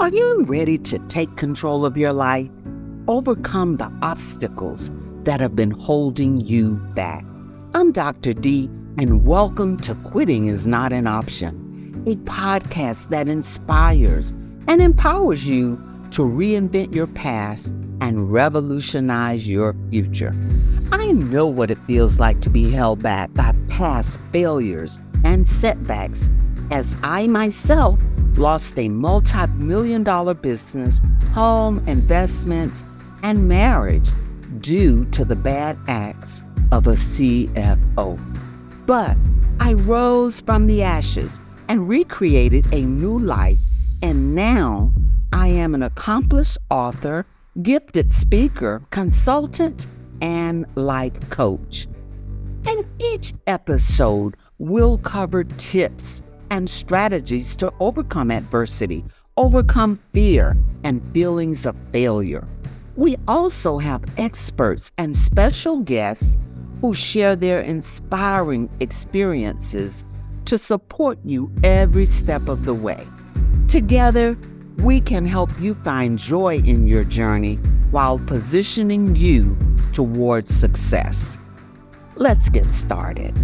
Are you ready to take control of your life? Overcome the obstacles that have been holding you back. I'm Dr. D, and welcome to Quitting is Not an Option, a podcast that inspires and empowers you to reinvent your past and revolutionize your future. I know what it feels like to be held back by past failures and setbacks, as I myself lost a multi million dollar business, home, investments, and marriage due to the bad acts of a CFO. But I rose from the ashes and recreated a new life, and now I am an accomplished author, gifted speaker, consultant, and life coach. And each episode will cover tips and strategies to overcome adversity, overcome fear and feelings of failure. We also have experts and special guests who share their inspiring experiences to support you every step of the way. Together, we can help you find joy in your journey while positioning you towards success. Let's get started.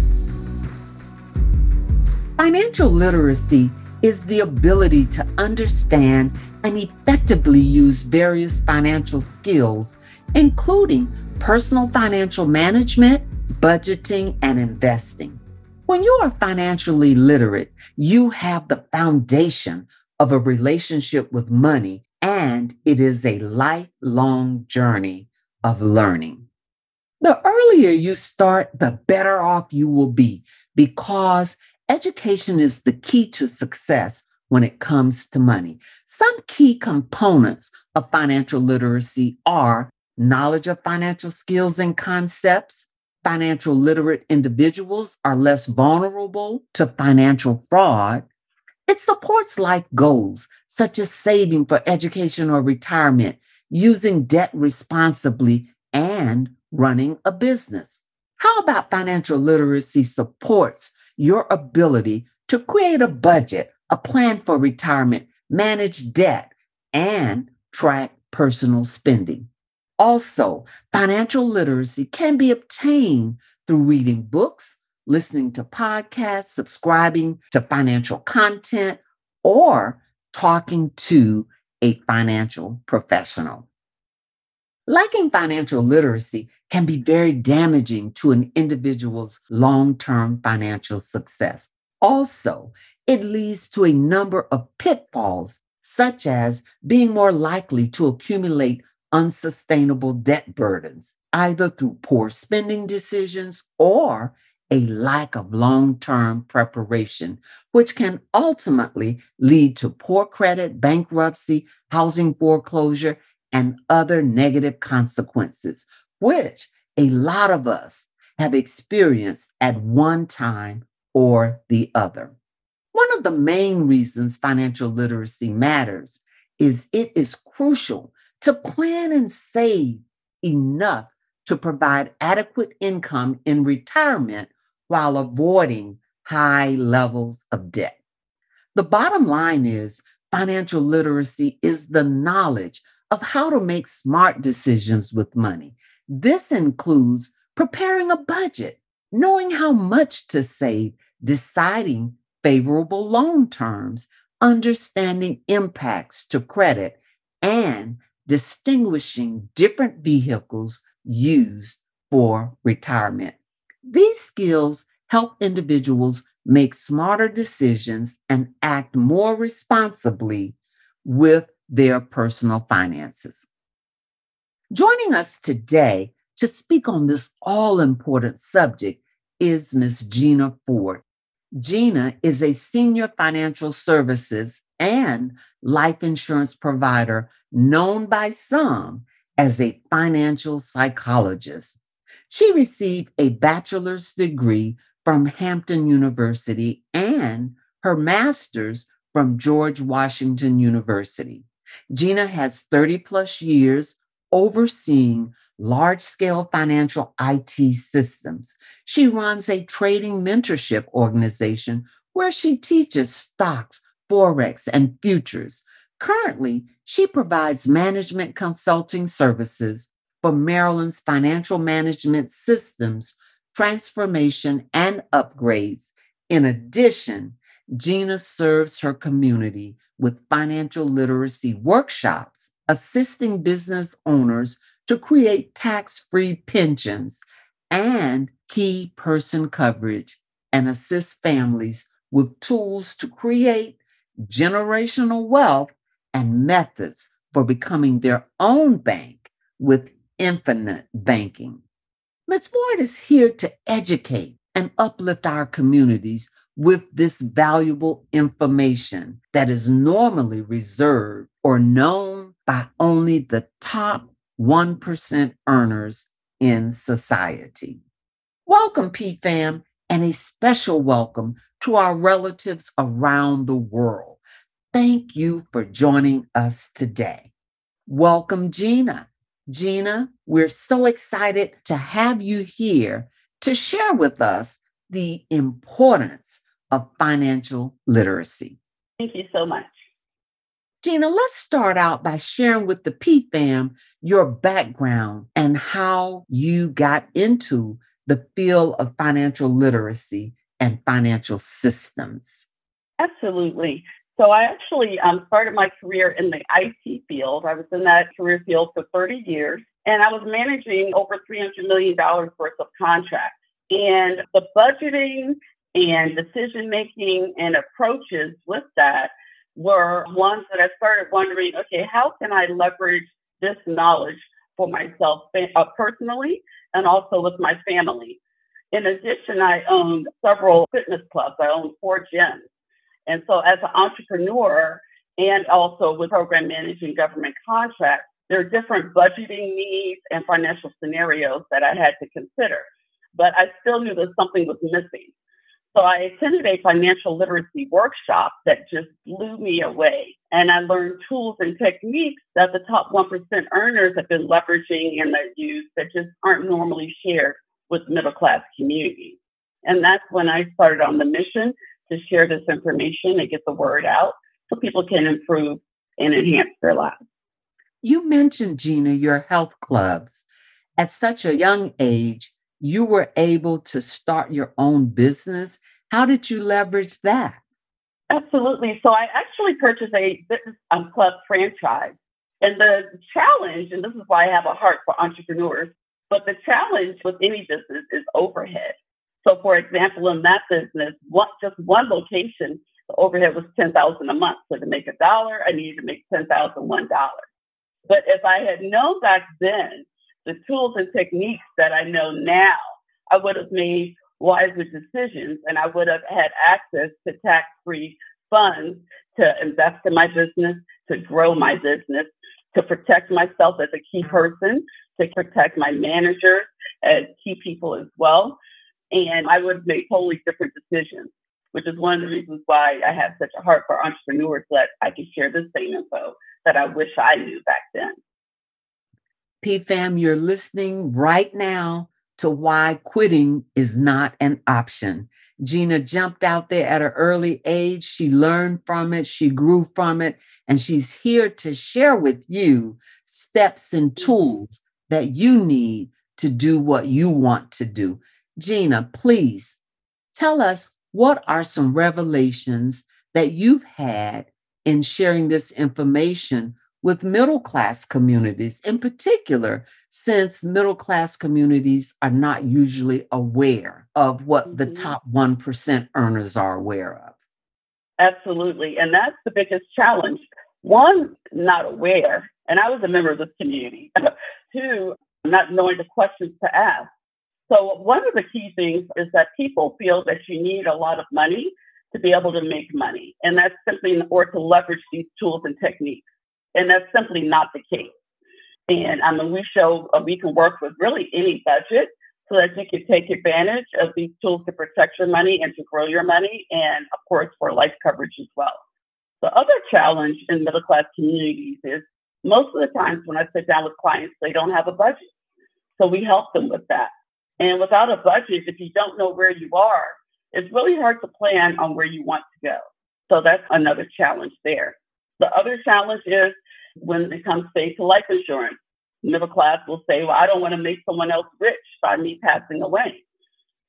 Financial literacy is the ability to understand and effectively use various financial skills, including personal financial management, budgeting, and investing. When you are financially literate, you have the foundation of a relationship with money, and it is a lifelong journey of learning. The earlier you start, the better off you will be because Education is the key to success when it comes to money. Some key components of financial literacy are knowledge of financial skills and concepts. Financial literate individuals are less vulnerable to financial fraud. It supports life goals such as saving for education or retirement, using debt responsibly, and running a business. How about financial literacy supports your ability to create a budget, a plan for retirement, manage debt, and track personal spending. Also, financial literacy can be obtained through reading books, listening to podcasts, subscribing to financial content, or talking to a financial professional. Lacking financial literacy can be very damaging to an individual's long term financial success. Also, it leads to a number of pitfalls, such as being more likely to accumulate unsustainable debt burdens, either through poor spending decisions or a lack of long term preparation, which can ultimately lead to poor credit, bankruptcy, housing foreclosure, and other negative consequences, which a lot of us have experienced at one time or the other. One of the main reasons financial literacy matters is it is crucial to plan and save enough to provide adequate income in retirement while avoiding high levels of debt. The bottom line is financial literacy is the knowledge of how to make smart decisions with money. This includes preparing a budget, knowing how much to save, deciding favorable loan terms, understanding impacts to credit, and distinguishing different vehicles used for retirement. These skills help individuals make smarter decisions and act more responsibly with their personal finances. Joining us today to speak on this all important subject is Ms. Gena Ford. Gena is a senior financial services and life insurance provider known by some as a financial psychologist. She received a bachelor's degree from Hampton University and her master's from George Washington University. Gena has 30 plus years overseeing large scale financial IT systems. She runs a trading mentorship organization where she teaches stocks, Forex, and futures, Currently, she provides management consulting services for Maryland's financial management systems, transformation, and upgrades. In addition, Gena serves her community with financial literacy workshops, assisting business owners to create tax free pensions and key person coverage and assist families with tools to create generational wealth and methods for becoming their own bank with infinite banking. Ms. Ford is here to educate and uplift our communities with this valuable information that is normally reserved or known by only the top 1% earners in society. Welcome, PFAM, and a special welcome to our relatives around the world. Thank you for joining us today. Welcome, Gena. Gena, we're so excited to have you here to share with us the importance of financial literacy. Thank you so much. Gena, let's start out by sharing with the PFAM your background and how you got into the field of financial literacy and financial systems. Absolutely. So I actually um, started my career in the IT field. I was in that career field for 30 years, and I was managing over $300 million worth of contracts. And the budgeting and decision making and approaches with that were ones that I started wondering, okay, how can I leverage this knowledge for myself uh, personally and also with my family? In addition, I owned several fitness clubs. I owned four gyms. And so as an entrepreneur and also with program managing government contracts, there are different budgeting needs and financial scenarios that I had to consider. But I still knew that something was missing. So I attended a financial literacy workshop that just blew me away. And I learned tools and techniques that the top 1% earners have been leveraging and that use that just aren't normally shared with middle class communities. And that's when I started on the mission to share this information and get the word out so people can improve and enhance their lives. You mentioned, Gena, your health clubs. At such a young age, you were able to start your own business. How did you leverage that? Absolutely. So I actually purchased a fitness um, club franchise. And the challenge, and this is why I have a heart for entrepreneurs, but the challenge with any business is overhead. So, for example, in that business, one, just one location, the overhead was ten thousand a month. So to make a dollar, I needed to make ten thousand one dollars. But if I had known back then the tools and techniques that I know now, I would have made wiser decisions and I would have had access to tax-free funds to invest in my business, to grow my business, to protect myself as a key person, to protect my managers as key people as well. And I would have made totally different decisions, which is one of the reasons why I have such a heart for entrepreneurs that I can share this same info that I wish I knew back then. PFAM, you're listening right now to why quitting is not an option. Gena jumped out there at an early age. She learned from it, she grew from it, and she's here to share with you steps and tools that you need to do what you want to do. Gena, please tell us what are some revelations that you've had in sharing this information with middle class communities, in particular, since middle class communities are not usually aware of what mm-hmm. the top 1% earners are aware of. Absolutely. And that's the biggest challenge. One, not aware, and I was a member of this community. Two, not knowing the questions to ask. So, one of the key things is that people feel that you need a lot of money to be able to make money. And that's simply, or to leverage these tools and techniques. And that's simply not the case. And I mean, we show uh, we can work with really any budget so that you can take advantage of these tools to protect your money and to grow your money, and of course, for life coverage as well. The other challenge in middle class communities is most of the times when I sit down with clients, they don't have a budget. So we help them with that. And without a budget, if you don't know where you are, it's really hard to plan on where you want to go. So that's another challenge there. The other challenge is when it comes, say, to life insurance. Middle class will say, well, I don't want to make someone else rich by me passing away.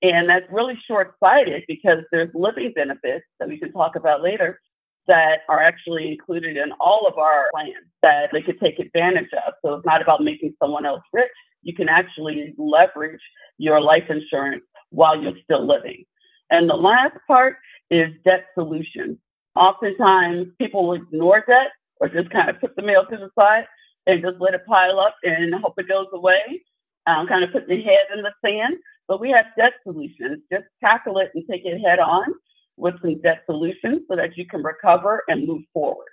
And that's really short sighted because there's living benefits that we can talk about later that are actually included in all of our plans that they could take advantage of. So it's not about making someone else rich. You can actually leverage your life insurance while you're still living. And the last part is debt solutions. Oftentimes people ignore debt or just kind of put the mail to the side and just let it pile up and hope it goes away, um, kind of put the head in the sand. But we have debt solutions. Just tackle it and take it head on with some debt solutions so that you can recover and move forward.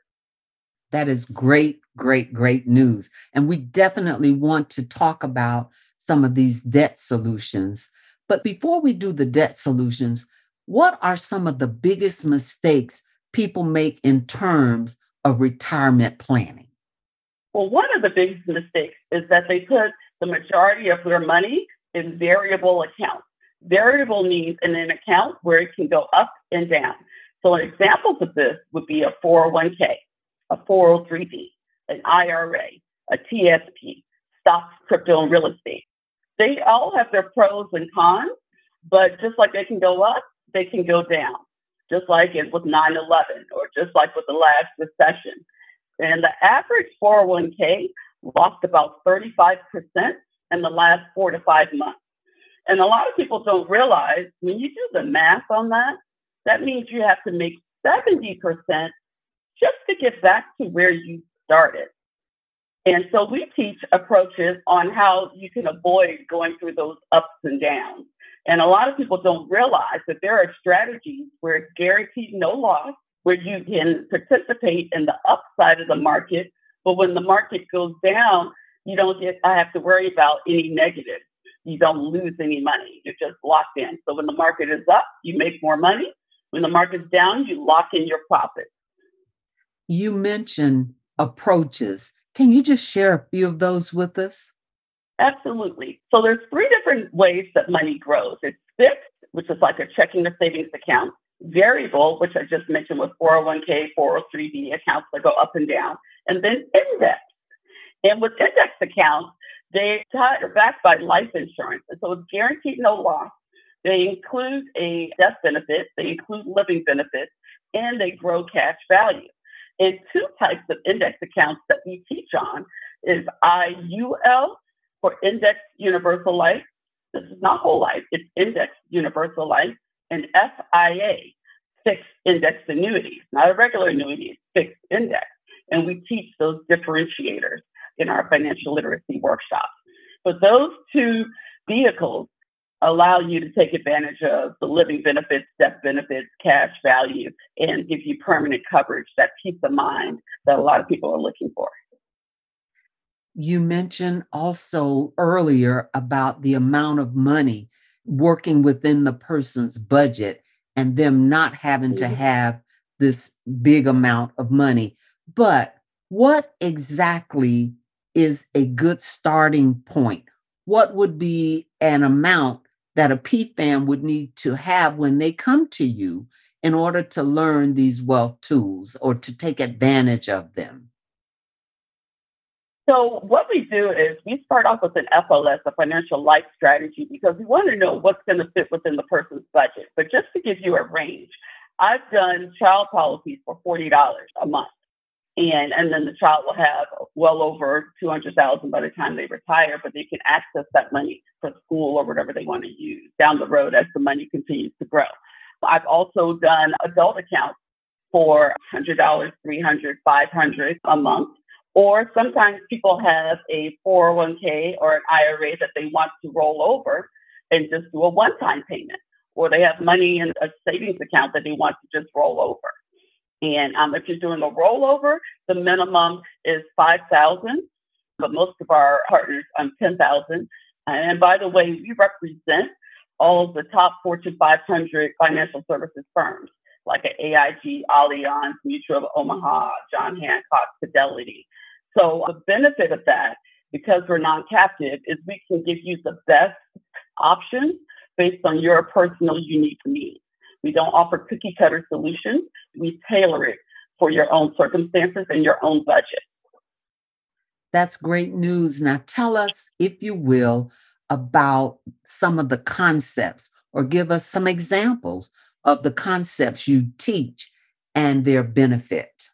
That is great, great, great news. And we definitely want to talk about some of these debt solutions. But before we do the debt solutions, what are some of the biggest mistakes people make in terms of retirement planning? Well, one of the biggest mistakes is that they put the majority of their money in variable accounts. Variable means in an account where it can go up and down. So, an examples of this would be a 401k, a 403b, an IRA, a TSP, stocks, crypto, and real estate. They all have their pros and cons, but just like they can go up, they can go down, just like it with 9 11 or just like with the last recession. And the average 401k lost about 35% in the last four to five months. And a lot of people don't realize when you do the math on that, that means you have to make 70% just to get back to where you started. And so we teach approaches on how you can avoid going through those ups and downs. And a lot of people don't realize that there are strategies where it's guaranteed no loss, where you can participate in the upside of the market. But when the market goes down, you don't get, I have to worry about any negatives you don't lose any money. You're just locked in. So when the market is up, you make more money. When the market's down, you lock in your profit. You mentioned approaches. Can you just share a few of those with us? Absolutely. So there's three different ways that money grows. It's fixed, which is like a checking or savings account. Variable, which I just mentioned with 401k, 403b accounts that go up and down. And then index. And with index accounts, they are backed by life insurance, and so it's guaranteed no loss. They include a death benefit, they include living benefits, and they grow cash value. And two types of index accounts that we teach on is IUL for Index Universal Life. This is not whole life, it's Index Universal Life, and FIA, fixed index annuities, not a regular annuity, it's fixed index. And we teach those differentiators in our financial literacy workshops. But those two vehicles allow you to take advantage of the living benefits, death benefits, cash value, and give you permanent coverage, that peace of mind that a lot of people are looking for. You mentioned also earlier about the amount of money working within the person's budget and them not having mm-hmm. to have this big amount of money. But what exactly is a good starting point? What would be an amount that a PFAM would need to have when they come to you in order to learn these wealth tools or to take advantage of them? So, what we do is we start off with an FLS, a financial life strategy, because we want to know what's going to fit within the person's budget. But just to give you a range, I've done child policies for $40 a month and and then the child will have well over 200,000 by the time they retire but they can access that money for school or whatever they want to use down the road as the money continues to grow i've also done adult accounts for $100 300 500 a month or sometimes people have a 401k or an IRA that they want to roll over and just do a one-time payment or they have money in a savings account that they want to just roll over and um, if you're doing a rollover, the minimum is 5000 but most of our partners um, 10000 And by the way, we represent all of the top Fortune 500 financial services firms like AIG, Allianz, Mutual of Omaha, John Hancock, Fidelity. So the benefit of that, because we're non-captive, is we can give you the best options based on your personal unique needs. We don't offer cookie cutter solutions. We tailor it for your own circumstances and your own budget. That's great news. Now, tell us, if you will, about some of the concepts or give us some examples of the concepts you teach and their benefit.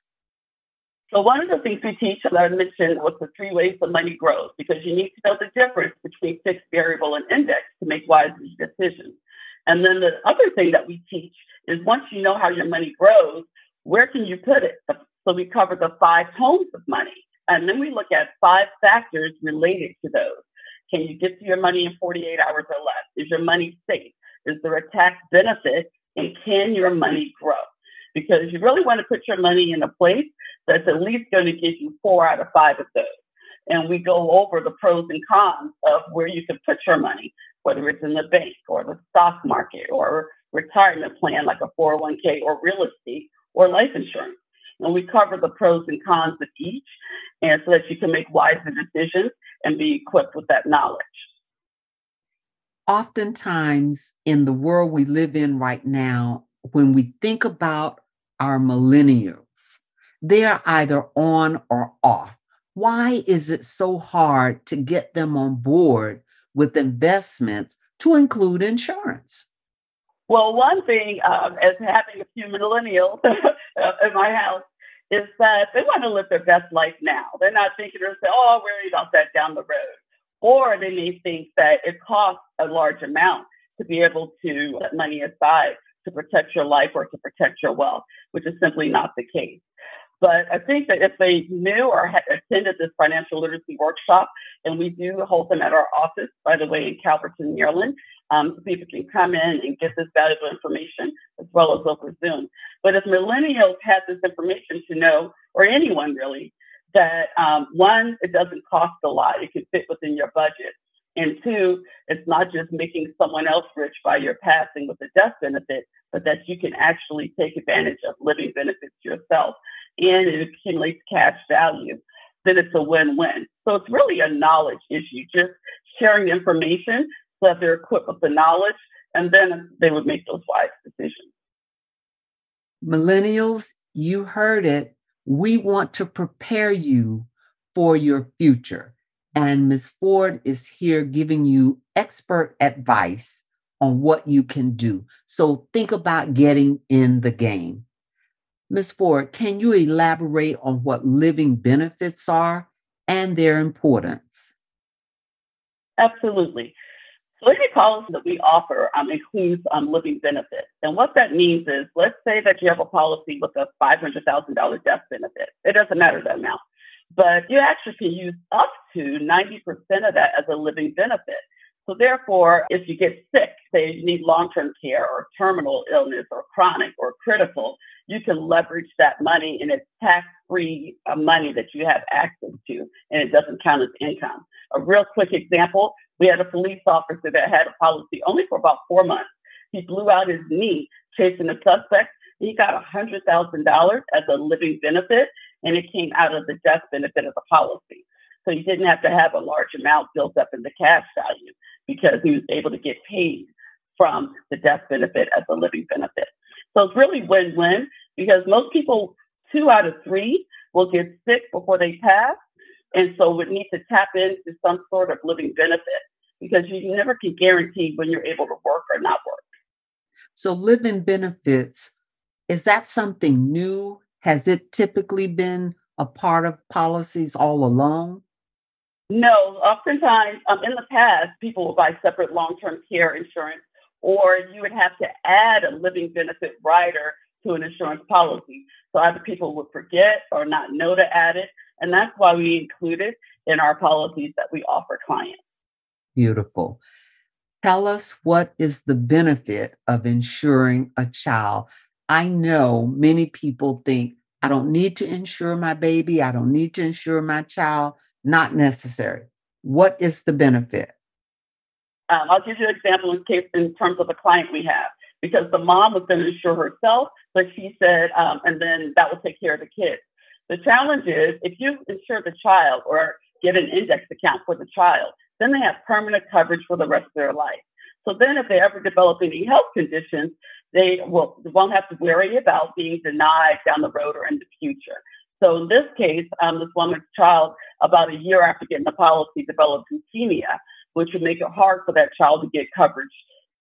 So, one of the things we teach, that I mentioned, was the three ways the money grows, because you need to know the difference between fixed, variable, and index to make wise decisions. And then the other thing that we teach is once you know how your money grows, where can you put it? So, we cover the five homes of money. And then we look at five factors related to those. Can you get to your money in 48 hours or less? Is your money safe? Is there a tax benefit? And can your money grow? Because you really want to put your money in a place that's at least going to give you four out of five of those. And we go over the pros and cons of where you can put your money, whether it's in the bank or the stock market or retirement plan like a 401k or real estate or life insurance. And we cover the pros and cons of each, and so that you can make wiser decisions and be equipped with that knowledge. Oftentimes, in the world we live in right now, when we think about our millennials, they're either on or off. Why is it so hard to get them on board with investments to include insurance? Well, one thing, um, as having a few millennials in my house, is that they want to live their best life now. They're not thinking oh, I'll worry about that down the road. Or they may think that it costs a large amount to be able to set money aside to protect your life or to protect your wealth, which is simply not the case. But I think that if they knew or had attended this financial literacy workshop, and we do hold them at our office, by the way, in Calverton, Maryland, um, so people can come in and get this valuable information as well as over Zoom. But if millennials had this information to know, or anyone really, that um, one, it doesn't cost a lot, it can fit within your budget. And two, it's not just making someone else rich by your passing with a death benefit, but that you can actually take advantage of living benefits yourself and it accumulates cash value. Then it's a win win. So it's really a knowledge issue, just sharing information so that they're equipped with the knowledge and then they would make those wise decisions. Millennials, you heard it. We want to prepare you for your future. And Ms. Ford is here giving you expert advice on what you can do. So think about getting in the game. Ms. Ford, can you elaborate on what living benefits are and their importance? Absolutely. So every policy that we offer um, includes um, living benefits. And what that means is, let's say that you have a policy with a $500,000 death benefit. It doesn't matter the amount, but you actually can use up to 90% of that as a living benefit. So therefore, if you get sick, say you need long-term care or terminal illness or chronic or critical, you can leverage that money and it's tax-free uh, money that you have access to and it doesn't count as income. A real quick example, we had a police officer that had a policy only for about four months. He blew out his knee chasing a suspect. He got $100,000 as a living benefit and it came out of the death benefit of the policy. So he didn't have to have a large amount built up in the cash value because he was able to get paid from the death benefit as a living benefit. So it's really win win because most people, two out of three, will get sick before they pass. And so would need to tap into some sort of living benefit because you never can guarantee when you're able to work or not work. So living benefits, is that something new? Has it typically been a part of policies all along? No, oftentimes um, in the past, people will buy separate long term care insurance, or you would have to add a living benefit rider to an insurance policy. So either people would forget or not know to add it. And that's why we include it in our policies that we offer clients. Beautiful. Tell us what is the benefit of insuring a child? I know many people think, I don't need to insure my baby, I don't need to insure my child not necessary. What is the benefit? Um, I'll give you an example in case in terms of a client we have, because the mom was going to insure herself, but she said, um, and then that will take care of the kids. The challenge is if you insure the child or get an index account for the child, then they have permanent coverage for the rest of their life. So then if they ever develop any health conditions, they will won't have to worry about being denied down the road or in the future. So in this case, um, this woman's child, about a year after getting the policy, developed leukemia, which would make it hard for that child to get coverage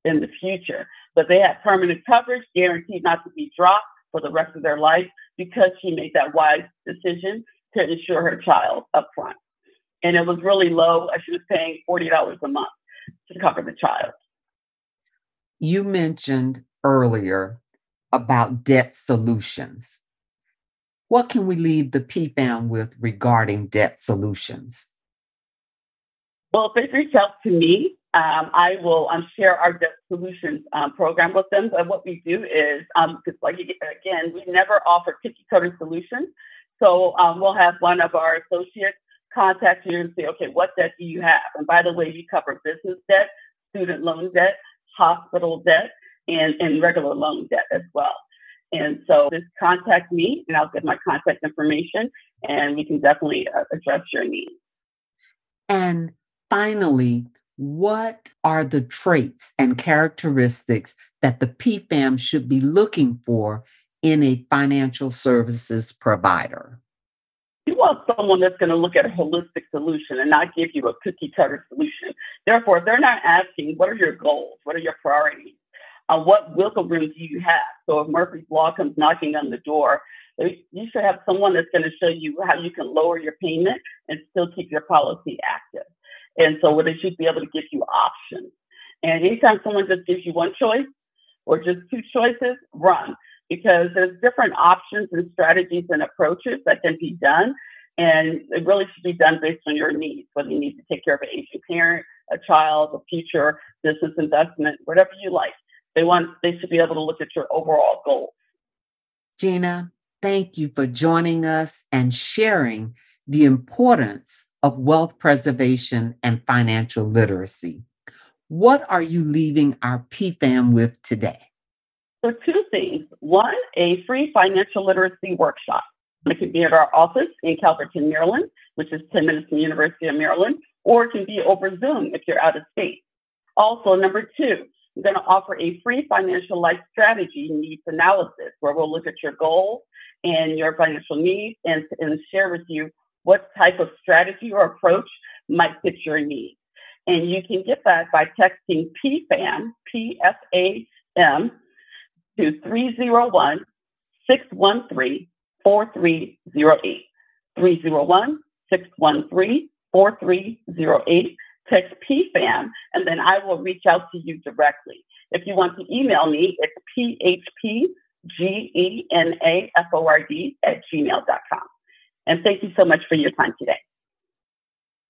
in the future. But they had permanent coverage, guaranteed not to be dropped for the rest of their life because she made that wise decision to insure her child up front. And it was really low. She was paying $40 a month to cover the child. You mentioned earlier about debt solutions. What can we leave the PFAM with regarding debt solutions? Well, if they reach out to me, um, I will um, share our debt solutions um, program with them. But what we do is, um, like again, we never offer cookie cutter solutions. So um, we'll have one of our associates contact you and say, okay, what debt do you have? And by the way, we cover business debt, student loan debt, hospital debt, and, and regular loan debt as well. And so just contact me and I'll get my contact information and we can definitely uh, address your needs. And finally, what are the traits and characteristics that the PFAM should be looking for in a financial services provider? You want someone that's going to look at a holistic solution and not give you a cookie cutter solution. Therefore, they're not asking, what are your goals? What are your priorities? Uh, what wiggle room do you have? So if Murphy's Law comes knocking on the door, you should have someone that's going to show you how you can lower your payment and still keep your policy active. And so what they should be able to give you options. And anytime someone just gives you one choice or just two choices, run because there's different options and strategies and approaches that can be done. And it really should be done based on your needs, whether you need to take care of an aging parent, a child, a future business investment, whatever you like. They want they should be able to look at your overall goals. Gena, thank you for joining us and sharing the importance of wealth preservation and financial literacy. What are you leaving our PFAM with today? So, two things. One, a free financial literacy workshop. It can be at our office in Calverton, Maryland, which is 10 minutes from the University of Maryland, or it can be over Zoom if you're out of state. Also, number two, I'm going to offer a free financial life strategy needs analysis where we'll look at your goals and your financial needs and, and share with you what type of strategy or approach might fit your needs. And you can get that by texting PFAM, P F A M, to 301 613 4308. 301 613 4308. Text PFAM, and then I will reach out to you directly. If you want to email me, it's phpgenaford at gmail.com. And thank you so much for your time today.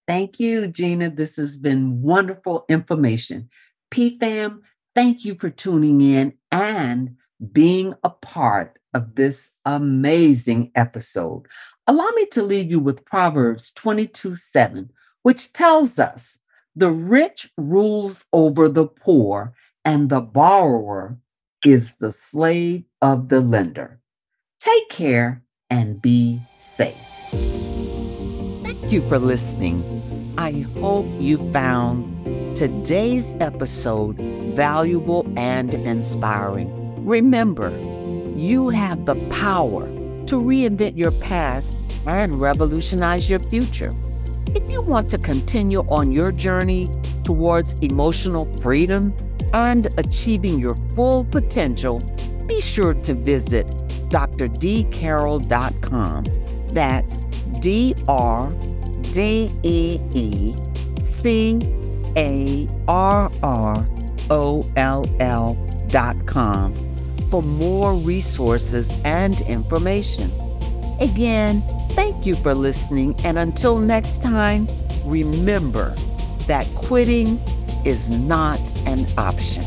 Thank you, Gena. This has been wonderful information. PFAM, thank you for tuning in and being a part of this amazing episode. Allow me to leave you with Proverbs 22 7, which tells us the rich rules over the poor, and the borrower is the slave of the lender. Take care and be safe. Thank you for listening. I hope you found today's episode valuable and inspiring. Remember, you have the power to reinvent your past and revolutionize your future. If you want to continue on your journey towards emotional freedom and achieving your full potential, be sure to visit drdeecarroll.com. That's D R D E E C A R R O L L dot com for more resources and information. Again, thank you for listening, and until next time, remember that quitting is not an option.